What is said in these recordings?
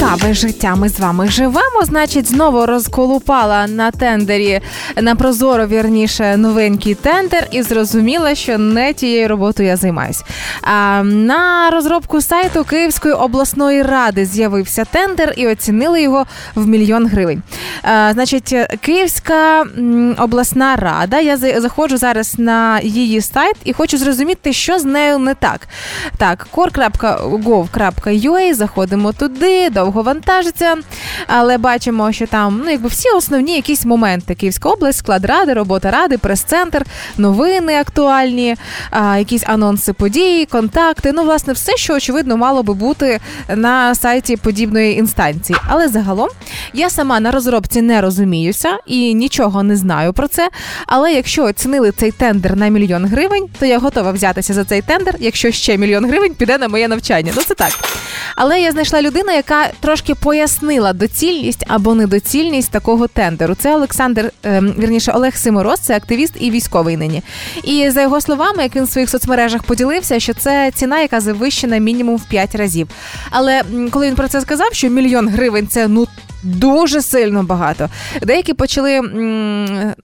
Цікаве життя ми з вами живемо. Значить, знову розколупала на тендері на прозоро вірніше новенький тендер, і зрозуміла, що не тією роботою я займаюсь. На розробку сайту Київської обласної ради з'явився тендер і оцінили його в мільйон гривень. Значить, Київська обласна рада. Я заходжу зараз на її сайт і хочу зрозуміти, що з нею не так. Так, core.gov.ua, заходимо туди, довго вантажиться, але бачимо, що там ну, якби всі основні якісь моменти. Київська область, склад ради, робота ради, прес-центр, новини актуальні, а, якісь анонси подій, контакти. Ну, власне, все, що очевидно мало би бути на сайті подібної інстанції. Але загалом я сама на розробці не розуміюся і нічого не знаю про це. Але якщо оцінили цей тендер на мільйон гривень, то я готова взятися за цей тендер, якщо ще мільйон гривень піде на моє навчання. Ну це так. Але я знайшла людину, яка трошки пояснила доцільність або недоцільність такого тендеру. Це Олександр, ем, вірніше, Олег Симороз, це активіст і військовий нині. І за його словами, як він в своїх соцмережах поділився, що це ціна, яка завищена мінімум в 5 разів. Але коли він про це сказав, що мільйон гривень це ну. Дуже сильно багато. Деякі почали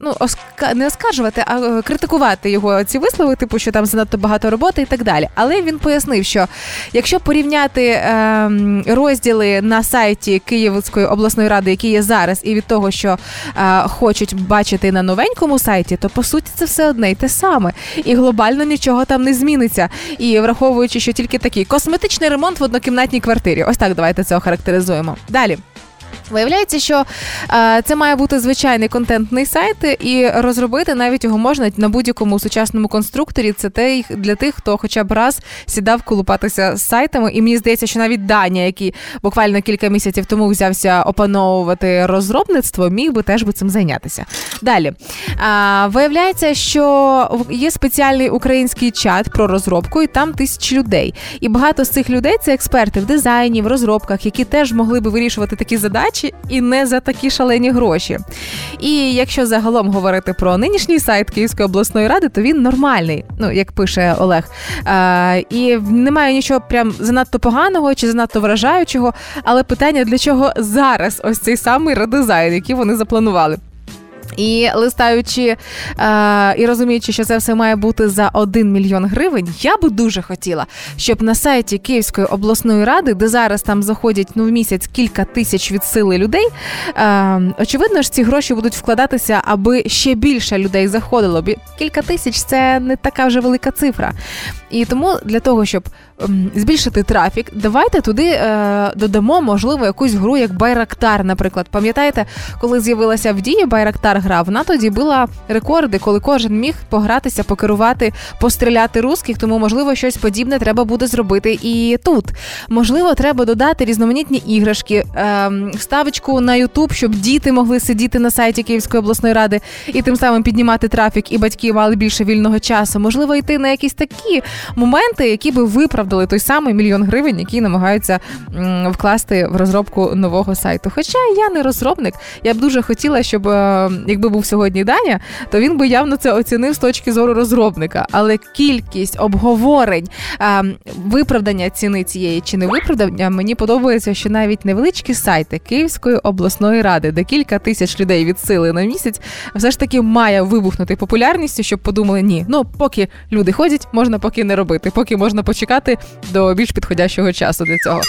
ну оска... не оскаржувати, а е, критикувати його ці вислови, типу, що там занадто багато роботи і так далі. Але він пояснив, що якщо порівняти ем, розділи на сайті Київської обласної ради, які є зараз, і від того, що е, хочуть бачити на новенькому сайті, то по суті це все одне й те саме. І глобально нічого там не зміниться. І враховуючи, що тільки такий косметичний ремонт в однокімнатній квартирі. Ось так давайте це охарактеризуємо. Далі. Виявляється, що е, це має бути звичайний контентний сайт, і розробити навіть його можна на будь-якому сучасному конструкторі. Це те для тих, хто хоча б раз сідав колупатися з сайтами. І мені здається, що навіть Даня, який буквально кілька місяців тому взявся опановувати розробництво, міг би теж би цим зайнятися. Далі а, виявляється, що є спеціальний український чат про розробку, і там тисячі людей. І багато з цих людей це експерти в дизайні, в розробках, які теж могли би вирішувати такі задачі і не за такі шалені гроші. І якщо загалом говорити про нинішній сайт Київської обласної ради, то він нормальний, ну як пише Олег. А, і немає нічого прям занадто поганого чи занадто вражаючого. Але питання для чого зараз ось цей самий редизайн, який вони запланували. І листаючи е, і розуміючи, що це все має бути за 1 мільйон гривень, я би дуже хотіла, щоб на сайті Київської обласної ради, де зараз там заходять ну в місяць кілька тисяч від сили людей, е, очевидно ж ці гроші будуть вкладатися, аби ще більше людей заходило. Бі- Кілька тисяч це не така вже велика цифра. І тому для того, щоб збільшити трафік, давайте туди е, додамо, можливо, якусь гру, як Байрактар, наприклад. Пам'ятаєте, коли з'явилася в дії Байрактар гра, вона тоді била рекорди, коли кожен міг погратися, покерувати, постріляти русських. Тому, можливо, щось подібне треба буде зробити і тут. Можливо, треба додати різноманітні іграшки, ем, вставочку на Ютуб, щоб діти могли сидіти на сайті Київської обласної ради і тим самим піднімати трафік, і батьки мали більше вільного часу. Можливо, йти на якісь такі моменти, які би виправдали той самий мільйон гривень, який намагаються вкласти в розробку нового сайту. Хоча я не розробник, я б дуже хотіла, щоб е, якби був сьогодні Даня, то він би явно це оцінив з точки зору розробника. Але кількість обговорень, е, виправдання ціни цієї чи не виправдання, мені подобається, що навіть невеличкі сайти Київської обласної ради, де кілька тисяч людей від сили на місяць, все ж таки має вибухнути популярністю, щоб подумали, ні, ну поки люди ходять, можна поки не робити, поки можна почекати до більш підходящого часу для цього.